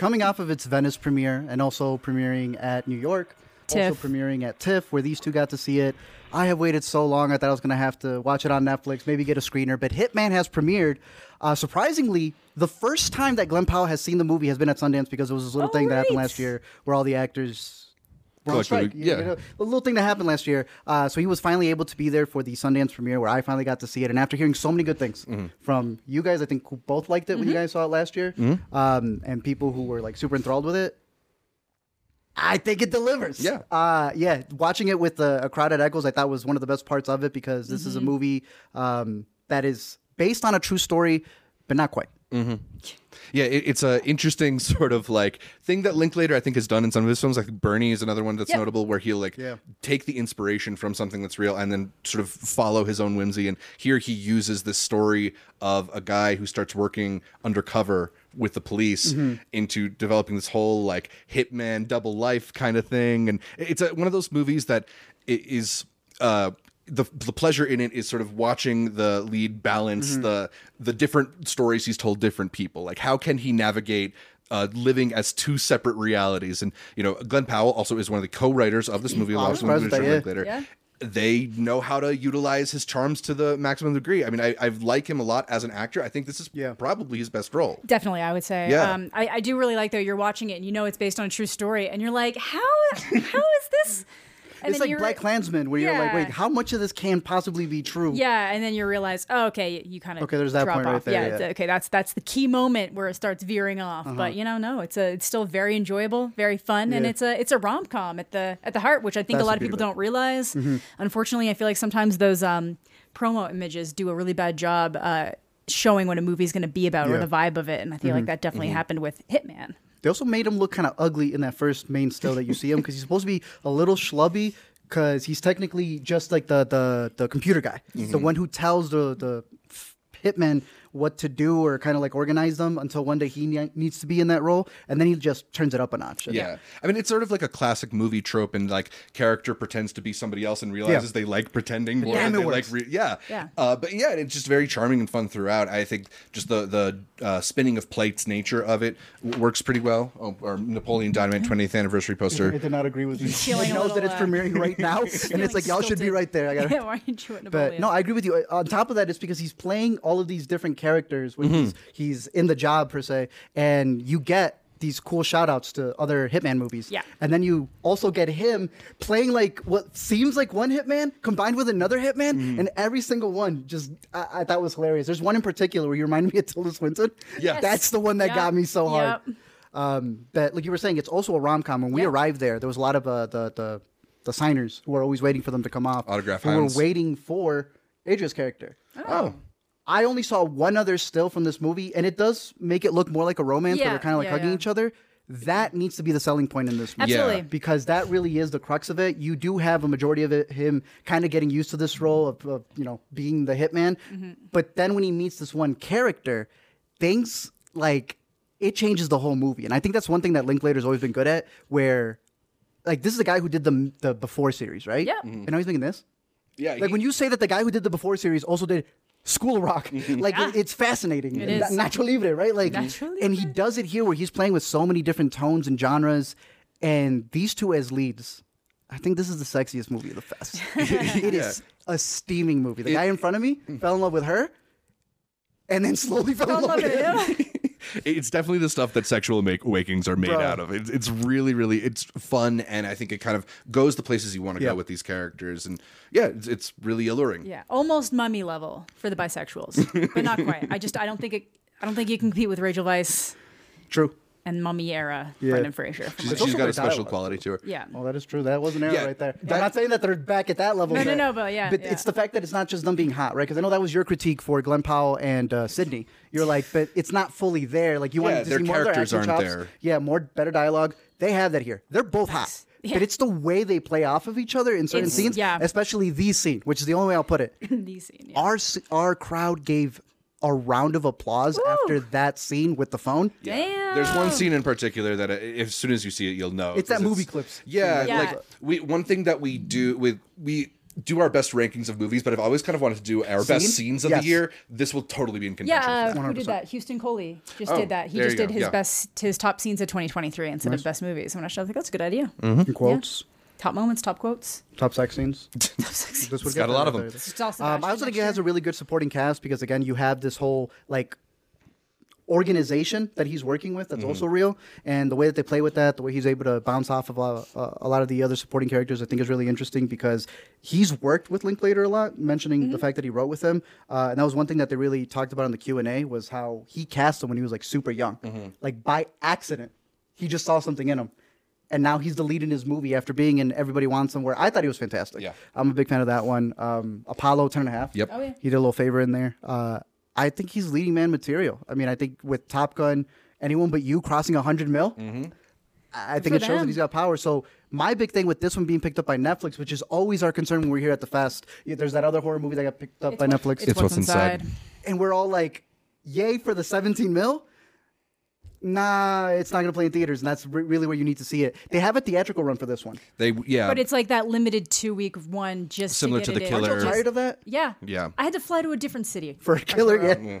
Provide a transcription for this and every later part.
coming off of its Venice premiere and also premiering at New York, TIFF. also premiering at TIFF, where these two got to see it. I have waited so long. I thought I was going to have to watch it on Netflix, maybe get a screener. But Hitman has premiered. Uh, surprisingly, the first time that Glen Powell has seen the movie has been at Sundance because it was this little Oh, thing that happened last year where all the actors on Collectively, strike. You yeah. know, a little thing that happened last year. Uh, so he was finally able to be there for the Sundance premiere where I finally got to see it. And after hearing so many good things Mm-hmm. from you guys, I think who both liked it when you guys saw it last year, um, and people who were like super enthralled with it. I think it delivers. Yeah. Uh, yeah. Watching it with a, a crowd at Eccles, I thought was one of the best parts of it because this is a movie um, that is based on a true story, but not quite. Yeah, it, it's a interesting sort of like thing that Linklater I think has done in some of his films. Like Bernie is another one that's Yep. notable, where he'll like Yeah. take the inspiration from something that's real and then sort of follow his own whimsy. And here he uses this story of a guy who starts working undercover with the police into developing this whole like hitman double life kind of thing. And it's a, one of those movies that i- Uh, the, the pleasure in it is sort of watching the lead balance the the different stories he's told different people. Like how can he navigate uh, living as two separate realities? And you know, Glen Powell also is one of the co-writers of this movie. Oh, along I'm with surprised Richard with that, yeah. Linklater. Yeah. They know how to utilize his charms to the maximum degree. I mean, I, I like him a lot as an actor. I think this is Yeah. probably his best role. Definitely, I would say. Yeah. Um, I, I do really like though. You're watching it, and you know it's based on a true story, and you're like, how how is this? And It's like Black Klansman, where you're like, wait, how much of this can possibly be true? Yeah, and then you realize, oh, okay, you kind of Okay, there's that point right off. there, Yeah, yeah. Uh-huh. okay, that's that's the key moment where it starts veering off. But you know, no, it's a it's still very enjoyable, very fun, and it's a it's a rom com at the at the heart, which I think That's a lot of people don't realize. Mm-hmm. Unfortunately, I feel like sometimes those um, promo images do a really bad job. Uh, showing what a movie's going to be about or the vibe of it and i feel Mm-hmm. like that definitely happened with hitman They also made him look kind of ugly in that first main still that you see him because he's supposed to be a little schlubby because he's technically just like the the, the computer guy, mm-hmm. the one who tells the the hitman what to do or kind of like organize them until one day he ne- needs to be in that role and then he just turns it up a notch. And- Yeah. I mean, it's sort of like a classic movie trope, and like character pretends to be somebody else and realizes they like pretending more. Yeah. than they works. like, re- yeah, Yeah. Uh, but yeah, it's just very charming and fun throughout. I think just the the uh, spinning of plates nature of it w- works pretty well. Oh, or Napoleon Dynamite 20th anniversary poster. I poster. did not agree with you. Feeling He a knows that little, it's uh, premiering right now, and it's like y'all should be right there. I got yeah why didn't you at Napoleon? But no, I agree with you. Uh, On top of that, it's because he's playing all of these different characters when he's he's in the job per se, and you get these cool shout outs to other Hitman movies. Yeah. And then you also get him playing like what seems like one Hitman combined with another Hitman, and every single one just I, I thought was hilarious. There's one in particular where you reminded me of Tilda Swinton. Yeah. Yes. That's the one that Yep. got me so hard. Yep. Um, but like you were saying, it's also a rom com. When we Yeah. arrived there, there was a lot of uh, the the the signers who were always waiting for them to come off. Autograph who were hounds. waiting for Adria's character. Oh. I only saw one other still from this movie, and it does make it look more like a romance where Yeah, they're kind of like yeah, hugging yeah. each other. That needs to be the selling point in this movie. Absolutely. Yeah. Because that really is the crux of it. You do have a majority of it, him kind of getting used to this role of, of you know, being the hitman. Mm-hmm. But then when he meets this one character, things like it changes the whole movie. And I think that's one thing that Linklater's always been good at, where like this is the guy who did the the before series, right? Yeah. And now he's making this. Yeah. Like he- when you say that the guy who did the before series also did School Rock, like Yeah. it- it's fascinating. It Na- Nacho Libre, right? Like, Nacho and he does it here where he's playing with so many different tones and genres, and these two as leads. I think this is the sexiest movie of the fest. It is a steaming movie. The guy in front of me mm. fell in love with her, and then slowly fell, in love with him. It's definitely the stuff that sexual make- awakens are made Bro. out of. It's, it's really, really, it's fun, and I think it kind of goes the places you want to Yeah. go with these characters, and yeah, it's, it's really alluring. Yeah, almost mummy level for the bisexuals, but not quite. I just I don't think it. I don't think you can compete with Rachel Weisz True. And mummy era Yeah. Brendan Fraser. from She's, also she's got a special dialogue. quality to her. yeah. Well, that is true. That was an error Yeah, right there. that- I'm not saying that they're back at that level. No, no, but- no, but yeah, But yeah. it's the fact that it's not just them being hot, right? Because I know that was your critique for Glen Powell and uh, Sydney. You're like, but it's not fully there. Like you Yeah, wanted to their see more of their characters aren't chops. there. Yeah, more better dialogue. They have that here. They're both hot. Yeah. But it's the way they play off of each other in certain It's- scenes, yeah. especially these scene, which is the only way I'll put it. These scene, yeah. our our crowd gave a round of applause after that scene with the phone. Damn. There's one scene in particular that uh, as soon as you see it, you'll know. It's that movie clips. Yeah, Yeah. like we one thing that we do with we do our best rankings of movies, but I've always kind of wanted to do our best scenes of Yes. the year. This will totally be in contention. Yeah, for uh, that. who did that? Houston Coley just Oh, did that. He just did go, his yeah. best, his top scenes of 2023 instead of best movies. And I was like, that's a good idea. Mm-hmm. Quotes, Top moments, top quotes. top sex scenes. top sex This would It's get got a lot of there. them. It's Um, I also think it has a really good supporting cast because again, you have this whole like organization that he's working with that's also real, and the way that they play with that, the way he's able to bounce off of a, a, a lot of the other supporting characters, I think is really interesting because he's worked with Linklater a lot, mentioning the fact that he wrote with him, uh, and that was one thing that they really talked about in the Q and A was how he cast him when he was like super young, like by accident, he just saw something in him. And now he's the lead in his movie after being in Everybody Wants Some, where I thought he was fantastic. Yeah. I'm a big fan of that one. Um, Apollo, 10 and a half. Yep. Oh, yeah. He did a little favor in there. Uh, I think he's leading man material. I mean, I think with Top Gun, anyone but you crossing 100 mil, Mm-hmm. I I think it shows that he's got power. So my big thing with this one being picked up by Netflix, which is always our concern when we're here at the fest, yeah, there's that other horror movie that got picked up by Netflix, It's what's inside. and we're all like, "Yay for the 17 mil." Nah, it's not going to play in theaters, and that's re- really where you need to see it. They have a theatrical run for this one. They yeah. But it's like that limited two week one just Similar to, to The it. Killer. Aren't you tired of that? Yeah. Yeah. I had to fly to a different city. For a killer, yeah.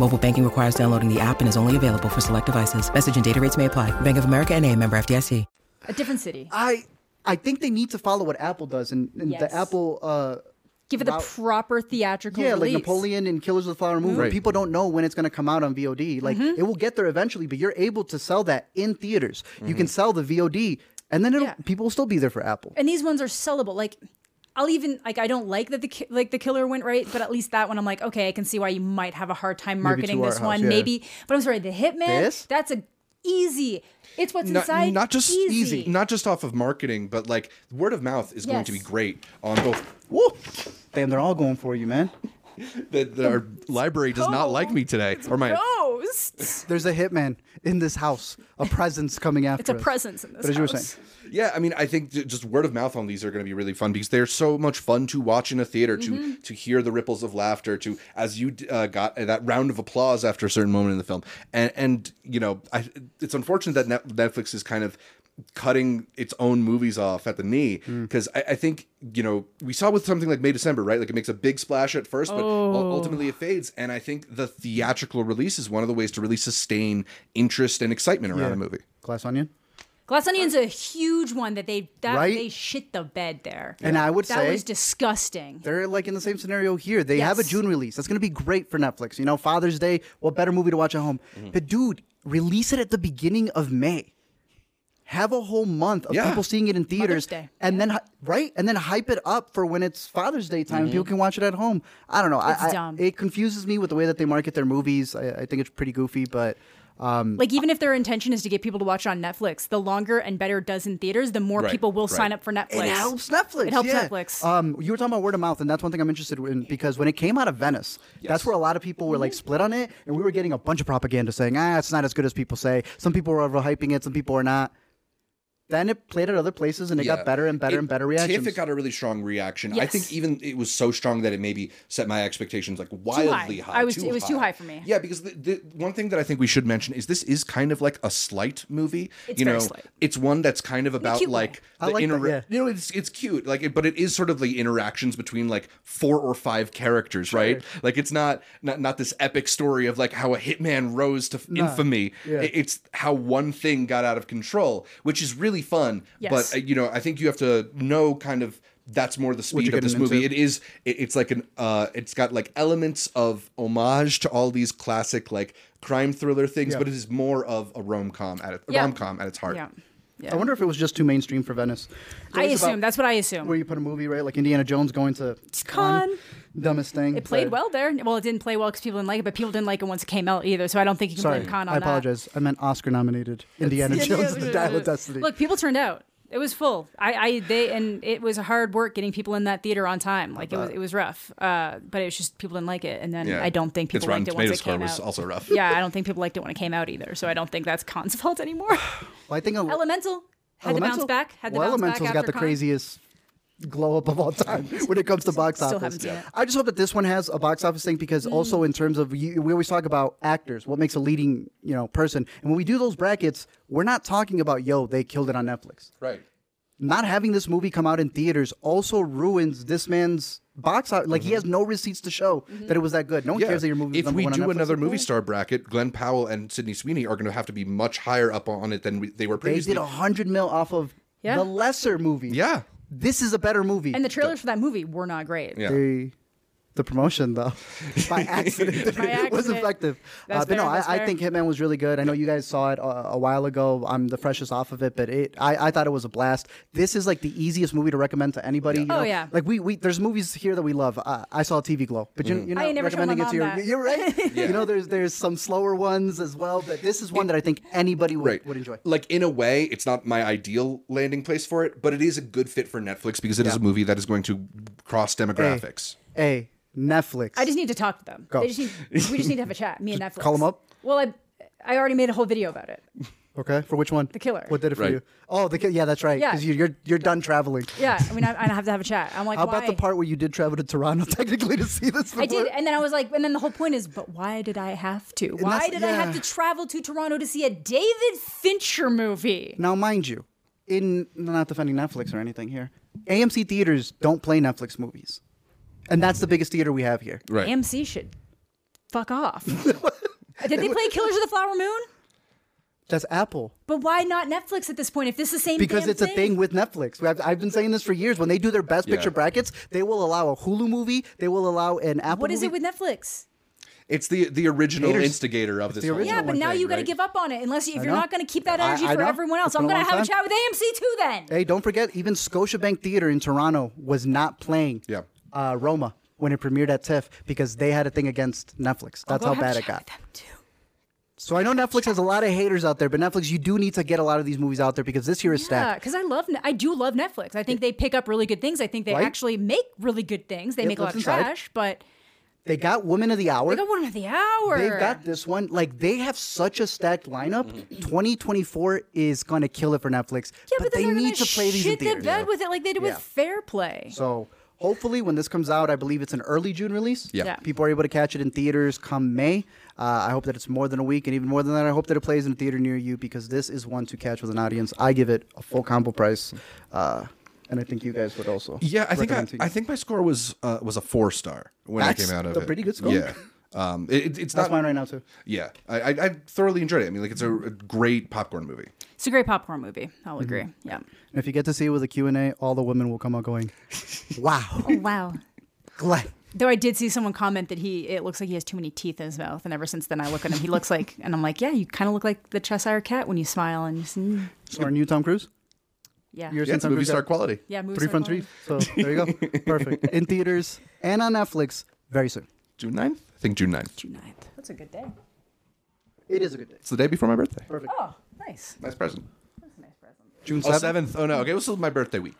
Mobile banking requires downloading the app and is only available for select devices. Message and data rates may apply. Bank of America and a member FDIC. A different city. I I think they need to follow what Apple does, and, and Yes. the Apple. Uh, Give it the route- proper theatrical yeah, release. like Napoleon and Killers of the Flower Moon. Right. People don't know when it's going to come out on VOD. Like Mm-hmm. it will get there eventually, but you're able to sell that in theaters. You can sell the VOD, and then it'll, Yeah. people will still be there for Apple. and these ones are sellable. Like, I'll even like I don't like that the ki- like the killer went right, but at least that one I'm like, okay, I can see why you might have a hard time marketing to our this house, one. yeah. Maybe, but I'm sorry, the Hitman. This? That's a easy. It's what's not, inside. not just easy. not just off of marketing, but like word of mouth is going to be great on both. Woo! Damn, they're all going for you, man. That that our library does not like me today, or my Ghosts. There's a hitman in this house, a presence coming after. It's a us. presence in this But as you were house. saying, Yeah, I mean, I think just word of mouth on these are going to be really fun because they're so much fun to watch in a theater, to Mm-hmm. to hear the ripples of laughter, to as you uh, got uh, that round of applause after a certain moment in the film, and and you know, I, it's unfortunate that Netflix is kind of cutting its own movies off at the knee Hmm. because I, I think you know we saw with something like May December, right? Like it makes a big splash at first, but Oh. ultimately it fades, and I think the theatrical release is one of the ways to really sustain interest and excitement around Yeah. a movie. Glass Onion. Glass Onion's a huge one that they that Right? they shit the bed there. And I would that say- was disgusting. They're like in the same scenario here. They have a June release. That's going to be great for Netflix. You know, Father's Day, what better movie to watch at home? Mm-hmm. But dude, release it at the beginning of May. Have a whole month of Yeah. people seeing it in theaters, Day. and then right, and then hype it up for when it's Father's Day time. and People can watch it at home. I don't know. I, It's I- dumb. it confuses me with the way that they market their movies. I, I think it's pretty goofy, but um, Like even if their intention is to get people to watch on Netflix, the longer and better it does in theaters, the more Right, people will right. sign up for Netflix. It helps Netflix. It helps yeah. Netflix. Um, you were talking about word of mouth, and that's one thing I'm interested in because when it came out of Venice, that's where a lot of people were like split on it, and we were getting a bunch of propaganda saying, ah, it's not as good as people say. Some people were overhyping it, some people are not. Then it played at other places, and it Yeah. got better and better It- and better TIFF, reactions. it got a really strong reaction. I think even it was so strong that it maybe set my expectations like wildly high. high. I was- it was too high for me. Yeah, because the, the one thing that I think we should mention is this is kind of like a slight movie. It's you very know, slight. it's one that's kind of about cute way. like I the like that, yeah. you know it's it's cute like it, but it is sort of the interactions between like four or five characters, right? Like it's not not not this epic story of like how a hitman rose to infamy. Yeah. It's how one thing got out of control, which is really fun. Yes. But uh, you know, I think you have to know kind of that's more the speed of this movie. into. It is. It, it's like an. Uh, it's got like elements of homage to all these classic like crime thriller things, Yeah. but it is more of a rom com at it, Yeah. rom com at its heart. Yeah. Yeah. I wonder if it was just too mainstream for Venice. It's I assume that's what I assume. where you put a movie right, like Indiana Jones going to Cannes. dumbest thing. It played but- well there. Well, it didn't play well because people didn't like it, but people didn't like it once it came out either. So I don't think you can Sorry, blame Cannes on I that. apologize. I meant Oscar nominated Indiana Jones: The Dial of Destiny. Look, people turned out. It was full. I, I, they, and it was hard work getting people in that theater on time. Like it was, it was rough. Uh, but it was just people didn't like it, and then Yeah. I don't think Its people Rotten liked it once Tomatoes it came score was out. also rough. yeah, I don't think people liked it when it came out either. So I don't think that's Cannes's fault anymore. Well, I think a, Elemental had to bounce Elemental- back. Had to well, bounce Elemental's back got the Cannes. craziest glow up of all time when it comes to box Still office. haven't seen it. I just hope that this one has a box office thing because Mm. also in terms of we always talk about actors, what makes a leading you know person, and when we do those brackets, we're not talking about yo they killed it on Netflix. Right. Not having this movie come out in theaters also ruins this man's box office. Like he has no receipts to show Mm-hmm. that it was that good. No one cares that your movie. If number we one do Netflix. another movie star bracket, Glen Powell and Sydney Sweeney are going to have to be much higher up on it than we, they were they previously. did a hundred mil off of Yeah. the lesser movie. yeah. This is a better movie. And the trailers for that movie were not great. Yeah. the the promotion though by accident, By was effective. Uh, but no, I, I think Hitman was really good. I know you guys saw it a, a while ago. I'm the freshest off of it, but it I, I thought it was a blast. This is like the easiest movie to recommend to anybody. you Oh, yeah. like we, we there's movies here that we love. Uh, I saw TV Glow, but you, you're not ain't never shown recommending it to your. that. You're right. You know, there's there's some slower ones as well, but this is one that I think anybody would, Right. would enjoy. Like in a way, it's not my ideal landing place for it, but it is a good fit for Netflix because it is Yeah. a movie that is going to cross demographics. A Netflix. I just need to talk to them. Go. They just need, we just need to have a chat. Me and Netflix. Call them up? Well, I I already made a whole video about it. okay for which one? The Killer. What did it for Right. you? Oh, the Ki- yeah, that's right. Yeah. because you, you're you're done traveling. Yeah, I mean, I, I have to have a chat. I'm like, How why? about the part where you did travel to Toronto technically to see this? I did, before? and then I was like, and then the whole point is, but why did I have to? Why that's- did I have yeah. to travel to Toronto to see a David Fincher movie? Now, mind you, in not defending Netflix or anything here, AMC theaters don't play Netflix movies, and that's the biggest theater we have here. Right. AMC should fuck off. did they play Killers of the Flower Moon? That's Apple But why not Netflix at this point? If this is the same because damn it's a thing with Netflix. I've, I've been saying this for years. When they do their best Yeah. picture brackets, they will allow a Hulu movie. They will allow an Apple. What is it with Netflix? It's the the original Haters. instigator of this. whole Yeah, but now thing, you got to right? give up on it unless you, if you're not going to keep that energy I for know. everyone else. I'm going to long have a chat with AMC too then. Hey, don't forget, even Scotiabank Theater in Toronto was not playing Yeah. Uh, Roma when it premiered at TIFF because they had a thing against Netflix. That's how bad it got. with too. So I know Netflix has a lot of haters out there, but Netflix, you do need to get a lot of these movies out there because this year is Yeah, stacked. because I love, I do love Netflix. I think they pick up really good things. I think they Right? actually make really good things. They Yep, make a lot of lives inside. trash, but They got Woman of the Hour. they got one of the hour. They've got this one. Like they have such a stacked lineup. 2024 is going to kill it for Netflix. yeah, but, but, then they they're need gonna to play these in shit their theaters. bed with it like they did Yeah. with Fair Play. So hopefully, when this comes out, I believe it's an early June release. Yeah. Yeah. People are able to catch it in theaters come May. Uh, I hope that it's more than a week, and even more than that, I hope that it plays in a theater near you because this is one to catch with an audience. I give it a full combo price, uh, and I think you guys would also. Yeah, I think I, I think my score was uh, was a four star when That's I came out of a it. pretty good score. Yeah, um, it, it- it's that's not mine right now too. Yeah, I, I, I thoroughly enjoyed it. I mean, like it's a, a great popcorn movie. It's a great popcorn movie. I'll Mm-hmm. agree. Yeah. And if you get to see it with a Q and A, all the women will come out going, "Wow, Oh wow. Glen." Though I did see someone comment that he it looks like he has too many teeth in his mouth, and ever since then I look at him, he looks like, and I'm like, yeah, you kind of look like the Cheshire Cat when you smile, and you just, mm, So our new Tom Cruise. yeah, You're Yeah, it's Tom movie Cruise star guy? quality. yeah, moves Three are from three. So there you go. Perfect. In theaters and on Netflix very soon. June 9th? I think June 9th. June 9th. That's a good day. It is a good day. It's the day before my birthday. Perfect. Oh, nice. Nice present. That's a nice present. June Oh, seventh. Oh, no. Okay, this is my birthday week.